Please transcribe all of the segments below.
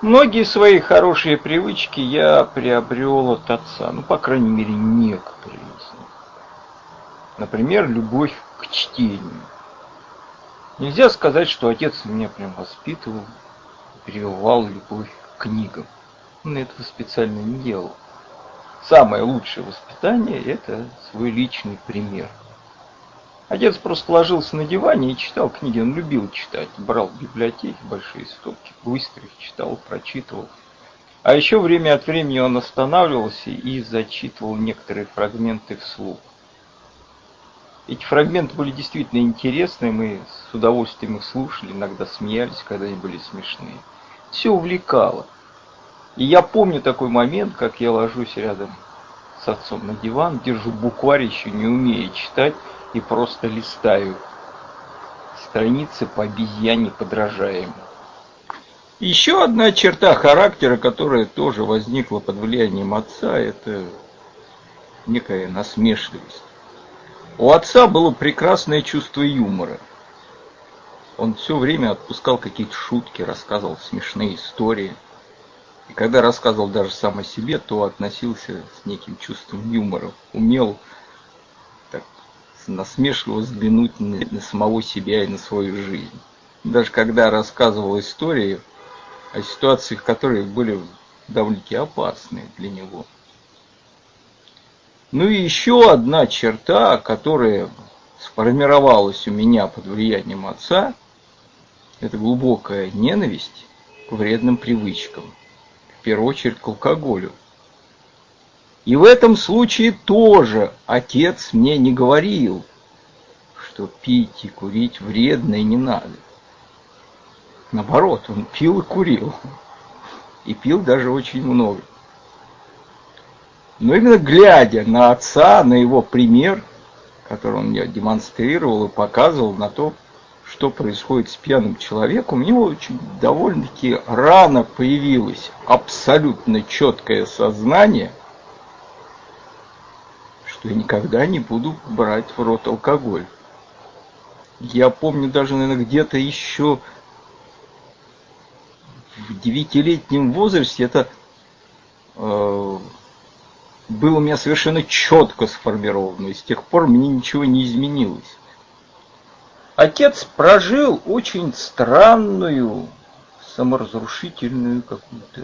Многие свои хорошие привычки я приобрел от отца, ну, по крайней мере, некоторые из них. Например, любовь к чтению. Нельзя сказать, что отец меня прям воспитывал, прививал любовь к книгам. Он этого специально не делал. Самое лучшее воспитание – это свой личный пример. Отец просто ложился на диване и читал книги. Он любил читать. Брал в библиотеке большие стопки, быстро их читал, прочитывал. А еще время от времени он останавливался и зачитывал некоторые фрагменты вслух. Эти фрагменты были действительно интересны, мы с удовольствием их слушали, иногда смеялись, когда они были смешные. Все увлекало. И я помню такой момент, как я ложусь рядом с отцом на диван, держу букварь, еще не умея читать, и просто листаю страницы по обезьяне подражаем. Еще одна черта характера, которая тоже возникла под влиянием отца, это некая насмешливость. У отца было прекрасное чувство юмора. Он все время отпускал какие-то шутки, рассказывал смешные истории – и когда рассказывал даже сам о себе, то относился с неким чувством юмора. Умел так насмешливо взглянуть на, на самого себя и на свою жизнь. Даже когда рассказывал истории о ситуациях, которые были довольно-таки опасные для него. Ну и еще одна черта, которая сформировалась у меня под влиянием отца, это глубокая ненависть к вредным привычкам в первую очередь к алкоголю. И в этом случае тоже отец мне не говорил, что пить и курить вредно и не надо. Наоборот, он пил и курил. И пил даже очень много. Но именно глядя на отца, на его пример, который он мне демонстрировал и показывал на то, что происходит с пьяным человеком, у него очень довольно-таки рано появилось абсолютно четкое сознание, что я никогда не буду брать в рот алкоголь. Я помню даже, наверное, где-то еще в девятилетнем возрасте это э, было у меня совершенно четко сформировано, и с тех пор мне ничего не изменилось. Отец прожил очень странную, саморазрушительную какую-то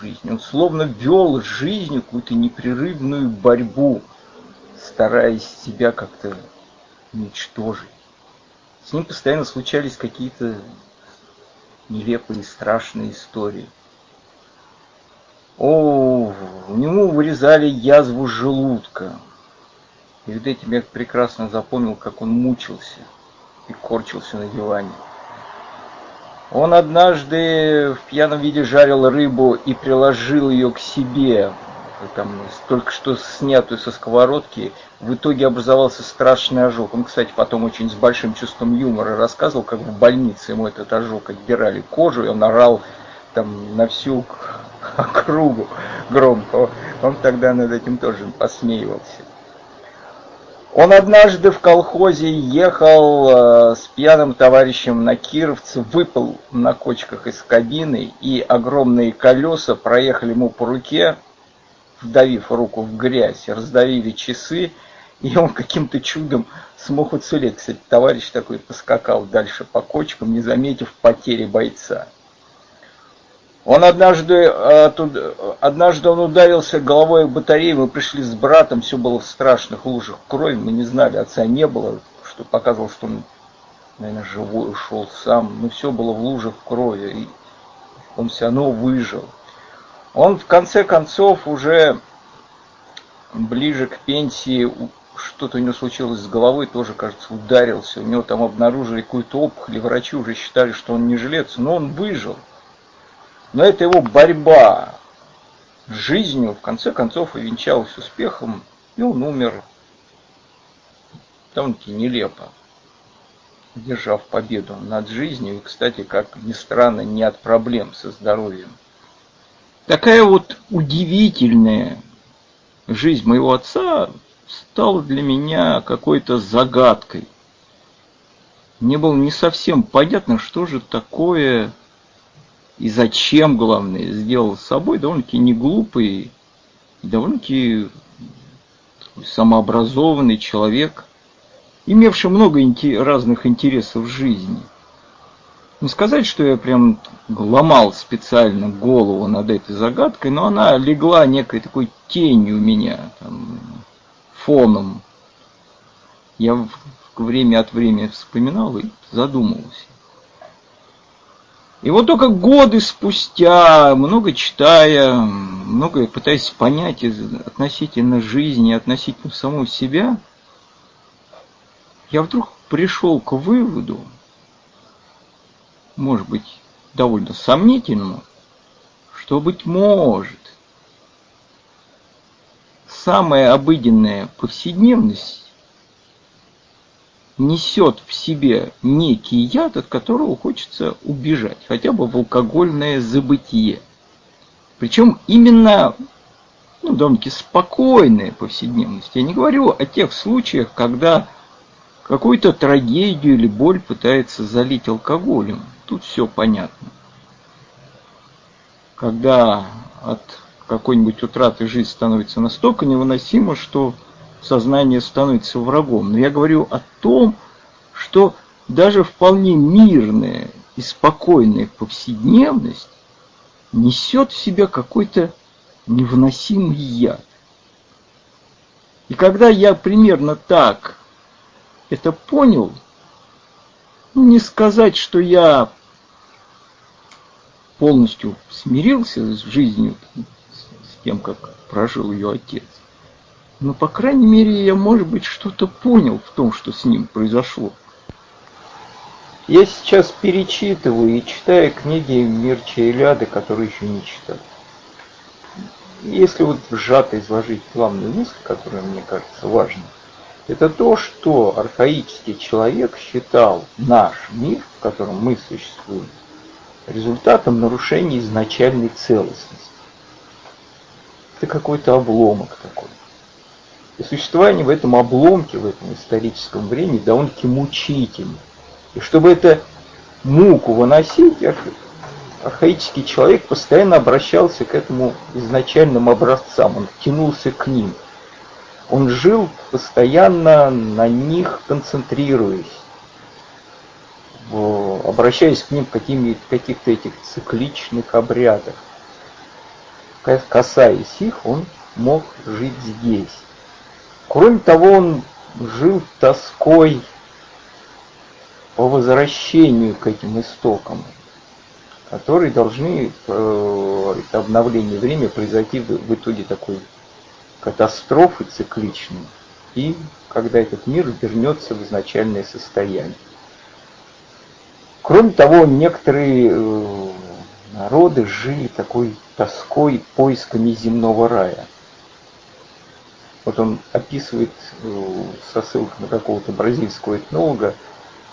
жизнь. Он словно вел жизнь, какую-то непрерывную борьбу, стараясь себя как-то уничтожить. С ним постоянно случались какие-то нелепые, страшные истории. О, у него вырезали язву желудка. Перед этим я прекрасно запомнил, как он мучился – и корчился на диване. Он однажды в пьяном виде жарил рыбу и приложил ее к себе, там, только что снятую со сковородки. В итоге образовался страшный ожог. Он, кстати, потом очень с большим чувством юмора рассказывал, как в больнице ему этот ожог отдирали кожу, и он орал там на всю округу громко. Он тогда над этим тоже посмеивался. Он однажды в колхозе ехал э, с пьяным товарищем на Кировце, выпал на кочках из кабины, и огромные колеса проехали ему по руке, вдавив руку в грязь, раздавили часы, и он каким-то чудом смог уцелеть. Кстати, товарищ такой поскакал дальше по кочкам, не заметив потери бойца. Он однажды, э, однажды он ударился головой в батарею, мы пришли с братом, все было в страшных лужах крови, мы не знали, отца не было, что показывал, что он, наверное, живой ушел сам, но все было в лужах крови, и он все равно выжил. Он в конце концов уже ближе к пенсии, что-то у него случилось с головой, тоже, кажется, ударился, у него там обнаружили какую-то опухоль, врачи уже считали, что он не жилец, но он выжил. Но это его борьба с жизнью, в конце концов, и венчалась успехом, и он умер довольно-таки нелепо, держав победу над жизнью, и, кстати, как ни странно, не от проблем со здоровьем. Такая вот удивительная жизнь моего отца стала для меня какой-то загадкой. Мне было не совсем понятно, что же такое и зачем, главное, сделал с собой довольно-таки неглупый, довольно-таки самообразованный человек, имевший много разных интересов в жизни. Не сказать, что я прям ломал специально голову над этой загадкой, но она легла некой такой тенью у меня, там, фоном. Я время от времени вспоминал и задумывался. И вот только годы спустя, много читая, многое пытаясь понять относительно жизни, относительно самого себя, я вдруг пришел к выводу, может быть, довольно сомнительному, что, быть может, самая обыденная повседневность несет в себе некий яд, от которого хочется убежать, хотя бы в алкогольное забытие. Причем именно ну, довольно-таки спокойная повседневность. Я не говорю о тех случаях, когда какую-то трагедию или боль пытается залить алкоголем. Тут все понятно. Когда от какой-нибудь утраты жизнь становится настолько невыносимо, что сознание становится врагом. Но я говорю о том, что даже вполне мирная и спокойная повседневность несет в себе какой-то невыносимый яд. И когда я примерно так это понял, ну, не сказать, что я полностью смирился с жизнью, с тем, как прожил ее отец. Но, по крайней мере, я, может быть, что-то понял в том, что с ним произошло. Я сейчас перечитываю и читаю книги Мирча Иляды, которые еще не читал. Если вот сжато изложить главную мысль, которая мне кажется важной, это то, что архаический человек считал наш мир, в котором мы существуем, результатом нарушения изначальной целостности. Это какой-то обломок такой. И существование в этом обломке, в этом историческом времени довольно-таки мучительно. И чтобы эту муку выносить, архаический человек постоянно обращался к этому изначальным образцам, он тянулся к ним. Он жил постоянно на них концентрируясь, обращаясь к ним в каких-то этих цикличных обрядах. Касаясь их, он мог жить здесь. Кроме того, он жил тоской по возвращению к этим истокам, которые должны, э, это обновление времени, произойти в итоге такой катастрофы цикличной, и когда этот мир вернется в изначальное состояние. Кроме того, некоторые э, народы жили такой тоской, поисками земного рая – вот он описывает э, со ссылкой на какого-то бразильского этнолога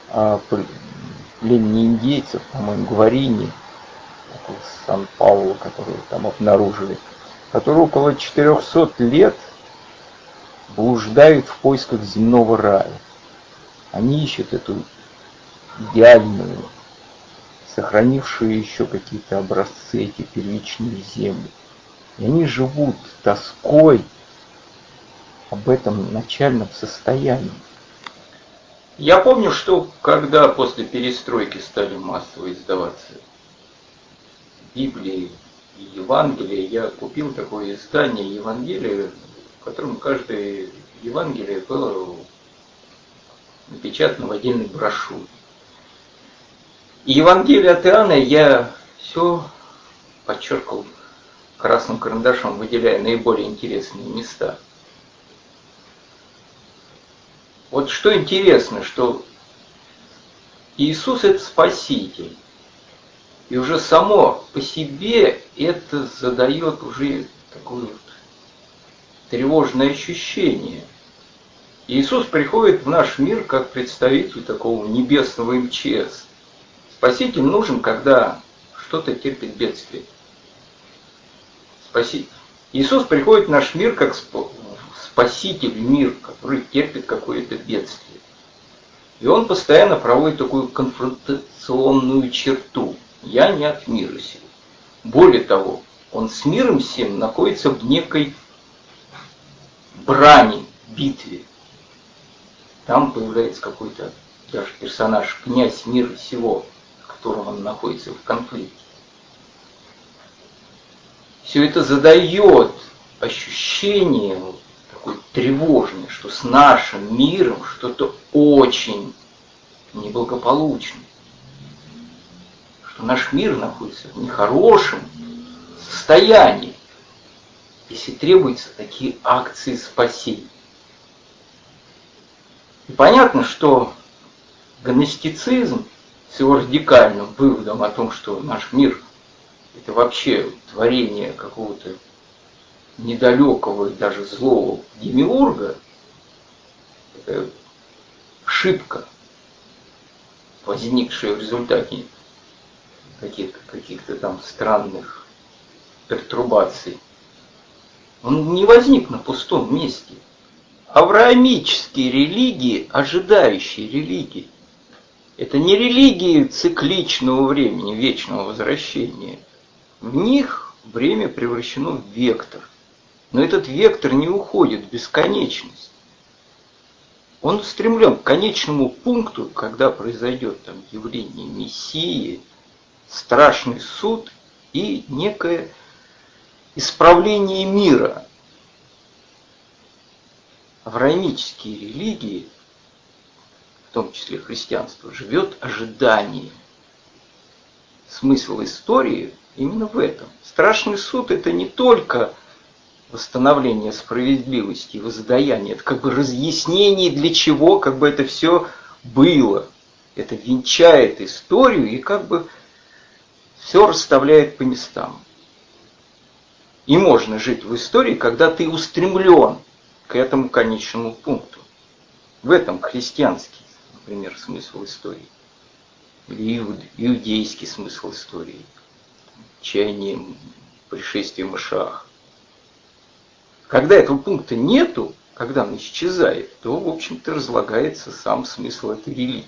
о племени индейцев, по-моему, Гварини, Сан-Паулу, которую там обнаружили, которые около 400 лет блуждают в поисках земного рая. Они ищут эту идеальную, сохранившую еще какие-то образцы, эти первичные земли. И они живут тоской об этом начальном состоянии. Я помню, что когда после перестройки стали массово издаваться Библии и Евангелия, я купил такое издание Евангелия, в котором каждое Евангелие было напечатано в отдельной брошюре. И Евангелие от Иоанна я все подчеркивал красным карандашом, выделяя наиболее интересные места – Вот что интересно, что Иисус это Спаситель. И уже само по себе это задает уже такое вот тревожное ощущение. Иисус приходит в наш мир как представитель такого небесного МЧС. Спаситель нужен, когда что-то терпит бедствие. Спаситель. Иисус приходит в наш мир как спаситель мир, который терпит какое-то бедствие. И он постоянно проводит такую конфронтационную черту. я не от мира сего. Более того, он с миром всем находится в некой брани, битве. Там появляется какой-то даже персонаж, князь мира всего, с которым он находится в конфликте. Все это задает ощущение такое тревожное, что с нашим миром что-то очень неблагополучно. Что наш мир находится в нехорошем состоянии, если требуются такие акции спасения. И понятно, что гностицизм с его радикальным выводом о том, что наш мир – это вообще творение какого-то недалекого и даже злого демиурга, это ошибка, возникшая в результате каких-то каких там странных пертурбаций. Он не возник на пустом месте. Авраамические религии, ожидающие религии, это не религии цикличного времени, вечного возвращения. В них время превращено в вектор. Но этот вектор не уходит в бесконечность. Он устремлен к конечному пункту, когда произойдет там явление Мессии, страшный суд и некое исправление мира. Авраамические религии, в том числе христианство, живет ожиданием. Смысл истории именно в этом. Страшный суд это не только восстановление справедливости воздаяние, это как бы разъяснение, для чего как бы это все было. Это венчает историю и как бы все расставляет по местам. И можно жить в истории, когда ты устремлен к этому конечному пункту. В этом христианский, например, смысл истории. Или иудейский смысл истории. Чаяние пришествия Машаха. Когда этого пункта нету, когда он исчезает, то, в общем-то, разлагается сам смысл этой религии.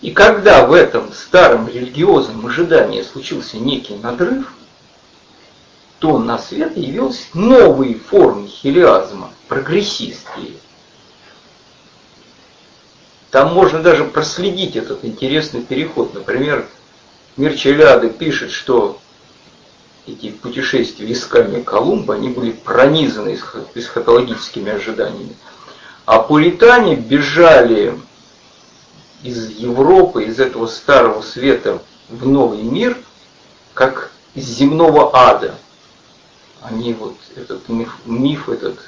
И когда в этом старом религиозном ожидании случился некий надрыв, то на свет явились новые формы хилиазма, прогрессистские. Там можно даже проследить этот интересный переход. Например, Мир Челяды пишет, что эти путешествия искания Колумба, они были пронизаны эсхатологическими ожиданиями. А пуритане бежали из Европы, из этого старого света в новый мир, как из земного ада – они вот этот миф, миф этот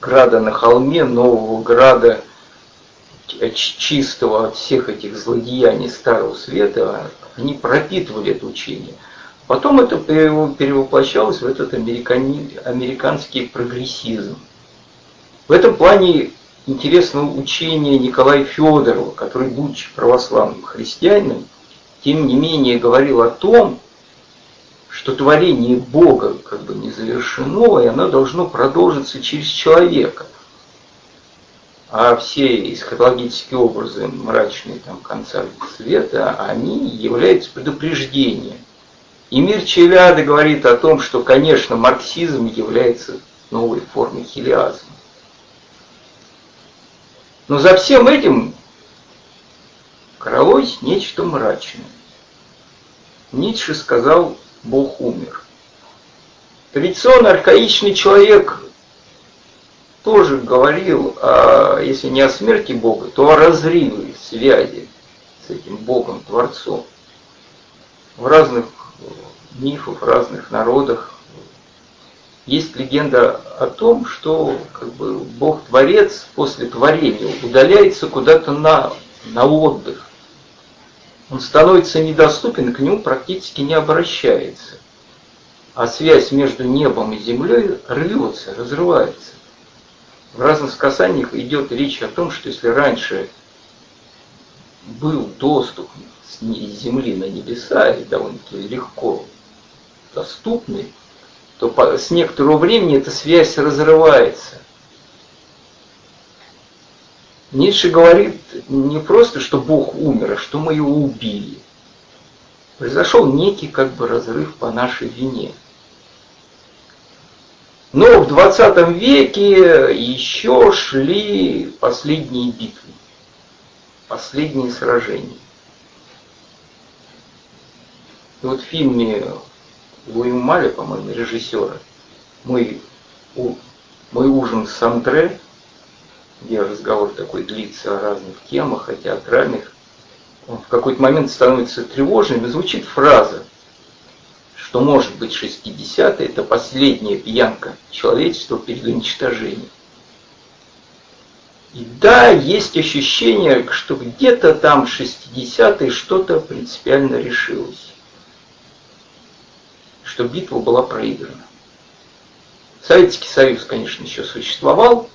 града на холме, нового града чистого от всех этих злодеяний Старого Света, они пропитывали это учение. Потом это перевоплощалось в этот американи, американский прогрессизм. В этом плане интересно учение Николая Федорова, который, будучи православным христианином, тем не менее говорил о том, что творение Бога как бы не завершено, и оно должно продолжиться через человека. А все эсхатологические образы мрачные там, конца света, они являются предупреждением. И мир Челяды говорит о том, что, конечно, марксизм является новой формой хилиазма. Но за всем этим крылось нечто мрачное. Ницше сказал Бог умер. Традиционно архаичный человек тоже говорил, о, если не о смерти Бога, то о разрыве связи с этим Богом, Творцом. В разных мифах, в разных народах есть легенда о том, что как бы, Бог-творец после творения удаляется куда-то на, на отдых он становится недоступен, к нему практически не обращается. А связь между небом и землей рвется, разрывается. В разных сказаниях идет речь о том, что если раньше был доступ с земли на небеса, и довольно-таки легко доступный, то с некоторого времени эта связь разрывается. Ницше говорит не просто, что Бог умер, а что мы его убили. произошел некий как бы разрыв по нашей вине. Но в 20 веке еще шли последние битвы, последние сражения. И вот в фильме Луи Маля, по-моему, режиссера, мой, мой ужин с Андре, где разговор такой длится о разных темах, о театральных, он в какой-то момент становится тревожным, и звучит фраза, что может быть 60-е, это последняя пьянка человечества перед уничтожением. И да, есть ощущение, что где-то там 60-е что-то принципиально решилось. Что битва была проиграна. Советский Союз, конечно, еще существовал,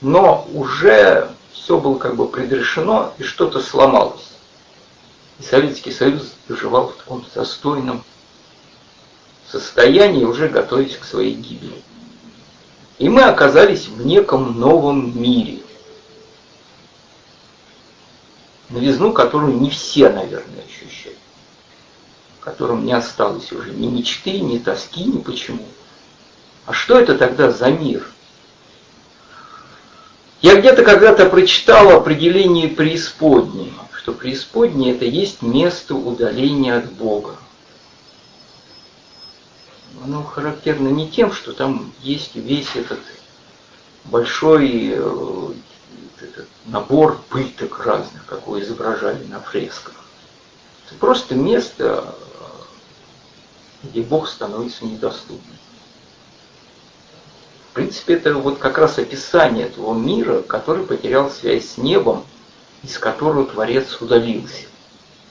но уже все было как бы предрешено, и что-то сломалось. И Советский Союз выживал в таком застойном состоянии, уже готовясь к своей гибели. И мы оказались в неком новом мире, новизну, которую не все, наверное, ощущают, в котором не осталось уже ни мечты, ни тоски, ни почему. А что это тогда за мир? Я где-то когда-то прочитал определение преисподней, что преисподнее это есть место удаления от Бога. Оно характерно не тем, что там есть весь этот большой э, этот набор пыток разных, какой изображали на фресках. Это просто место, где Бог становится недоступным. В принципе, это вот как раз описание этого мира, который потерял связь с небом, из которого Творец удалился.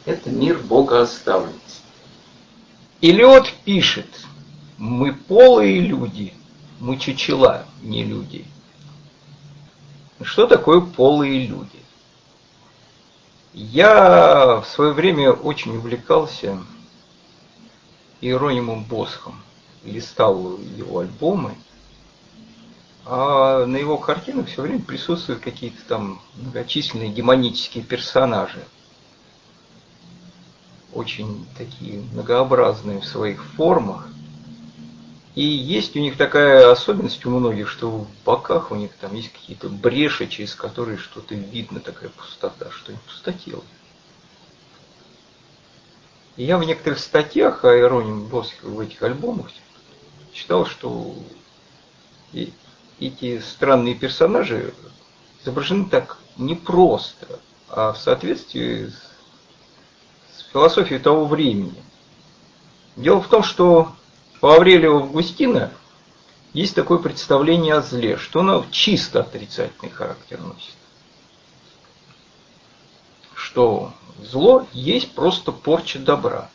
Это мир Бога оставленности. Илиот пишет, мы полые люди, мы чучела, не люди. Что такое полые люди? Я в свое время очень увлекался Иеронимом Босхом, листал его альбомы, а на его картинах все время присутствуют какие-то там многочисленные демонические персонажи. Очень такие многообразные в своих формах. И есть у них такая особенность у многих, что в боках у них там есть какие-то бреши, через которые что-то видно, такая пустота, что им пустотело. И я в некоторых статьях о Иерониме Босхе в этих альбомах читал, что эти странные персонажи изображены так не просто, а в соответствии с философией того времени. Дело в том, что у Аврелия Августина есть такое представление о зле, что оно чисто отрицательный характер носит. Что зло есть просто порча добра.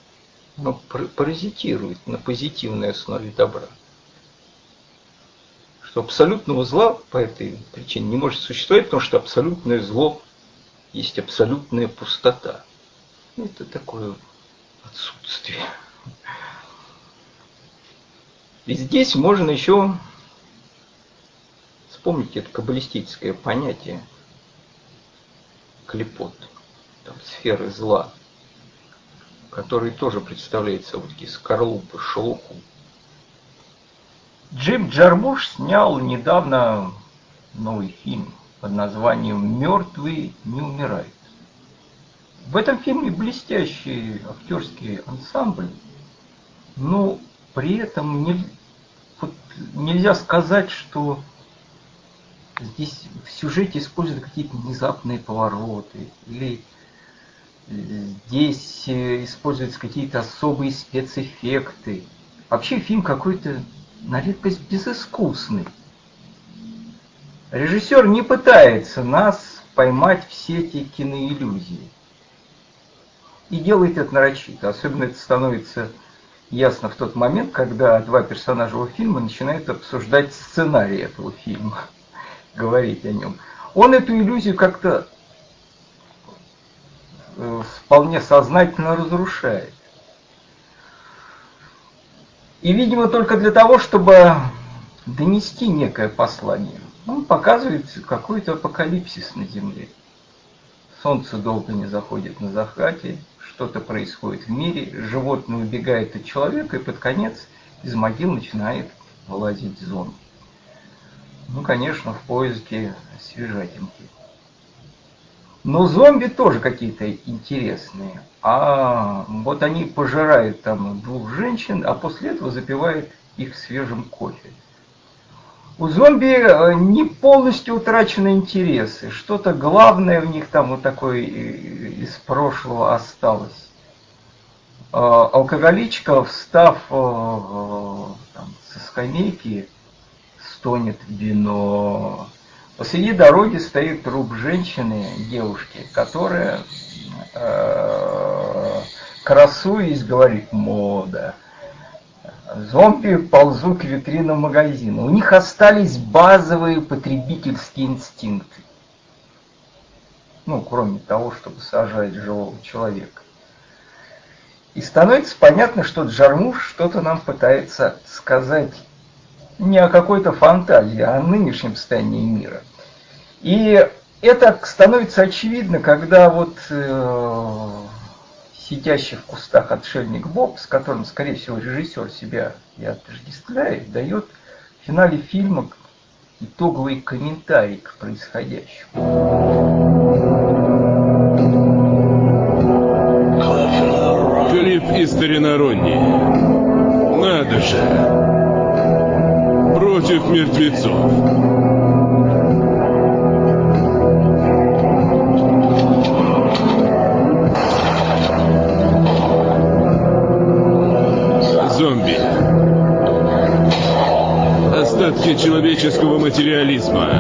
Оно паразитирует на позитивной основе добра что абсолютного зла по этой причине не может существовать, потому что абсолютное зло есть абсолютная пустота. Это такое отсутствие. И здесь можно еще вспомнить это каббалистическое понятие клепот, там, сферы зла, который тоже представляет собой такие скорлупы, шелуху, Джим Джармуш снял недавно новый фильм под названием «Мертвый не умирает». В этом фильме блестящий актерский ансамбль, но при этом не, вот нельзя сказать, что здесь в сюжете используют какие-то внезапные повороты, или здесь э, используются какие-то особые спецэффекты. Вообще фильм какой-то на редкость безыскусный. Режиссер не пытается нас поймать все эти киноиллюзии. И делает это нарочито. Особенно это становится ясно в тот момент, когда два персонажа его фильма начинают обсуждать сценарий этого фильма, говорить о нем. Он эту иллюзию как-то э, вполне сознательно разрушает. И, видимо, только для того, чтобы донести некое послание. Он показывает какой-то апокалипсис на Земле. Солнце долго не заходит на закате, что-то происходит в мире, животное убегает от человека, и под конец из могил начинает вылазить зомби. Ну, конечно, в поиске свежатинки. Но зомби тоже какие-то интересные. А вот они пожирают там двух женщин, а после этого запивают их свежим кофе. У зомби э, не полностью утрачены интересы. Что-то главное в них там вот такое из прошлого осталось. Э, алкоголичка, встав э, там, со скамейки, стонет вино. Посреди дороги стоит труп женщины, девушки, которая, э, красуясь, говорит «мода». Зомби ползут к витринам магазина. У них остались базовые потребительские инстинкты. Ну, кроме того, чтобы сажать живого человека. И становится понятно, что Джармуш что-то нам пытается сказать не о какой-то фантазии, а о нынешнем состоянии мира. И это становится очевидно, когда вот э, сидящий в кустах отшельник Боб, с которым, скорее всего, режиссер себя и отождествляет, дает в финале фильма итоговый комментарий к происходящему. Клип из старина Надо же против мертвецов. my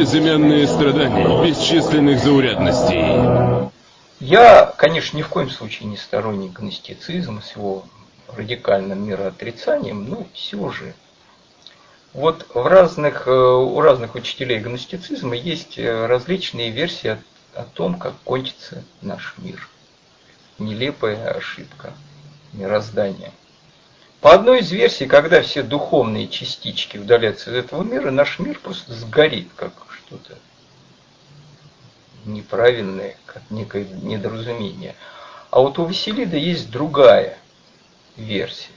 Безымянные страдания бесчисленных заурядностей. Я, конечно, ни в коем случае не сторонник гностицизма с его радикальным мироотрицанием, ну, все же. Вот в разных, э, у разных учителей гностицизма есть э, различные версии о, о том, как кончится наш мир. Нелепая ошибка мироздания. По одной из версий, когда все духовные частички удалятся из этого мира, наш мир просто сгорит, как что-то неправильное, как некое недоразумение. А вот у Василида есть другая версии.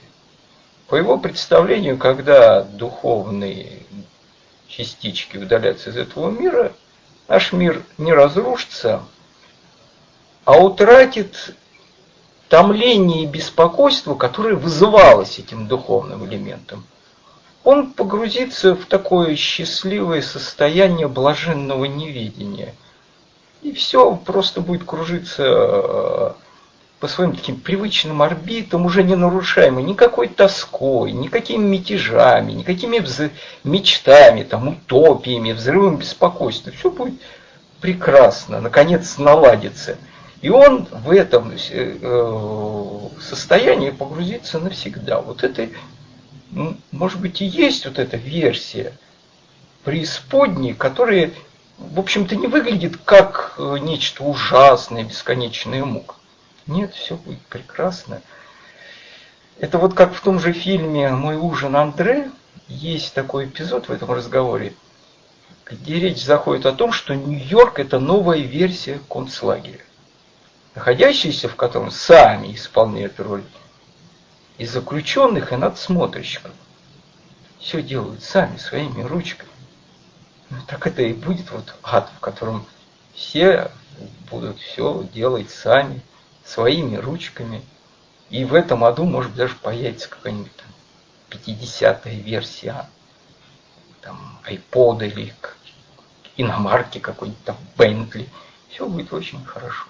По его представлению, когда духовные частички удалятся из этого мира, наш мир не разрушится, а утратит томление и беспокойство, которое вызывалось этим духовным элементом. Он погрузится в такое счастливое состояние блаженного неведения. И все просто будет кружиться по своим таким привычным орбитам, уже не нарушаемый никакой тоской, никакими мятежами, никакими вз... мечтами, там, утопиями, взрывом беспокойства. Все будет прекрасно, наконец наладится. И он в этом э, состоянии погрузится навсегда. Вот это, может быть, и есть вот эта версия преисподней, которая, в общем-то, не выглядит как э, нечто ужасное, бесконечная мука. Нет, все будет прекрасно. Это вот как в том же фильме «Мой ужин Андре» есть такой эпизод в этом разговоре, где речь заходит о том, что Нью-Йорк – это новая версия концлагеря, находящаяся в котором сами исполняют роль и заключенных, и надсмотрщиков. Все делают сами, своими ручками. Ну, так это и будет вот ад, в котором все будут все делать сами – своими ручками. И в этом аду, может даже появится какая-нибудь 50-я версия там, iPod или иномарки какой-нибудь там Bentley. Все будет очень хорошо.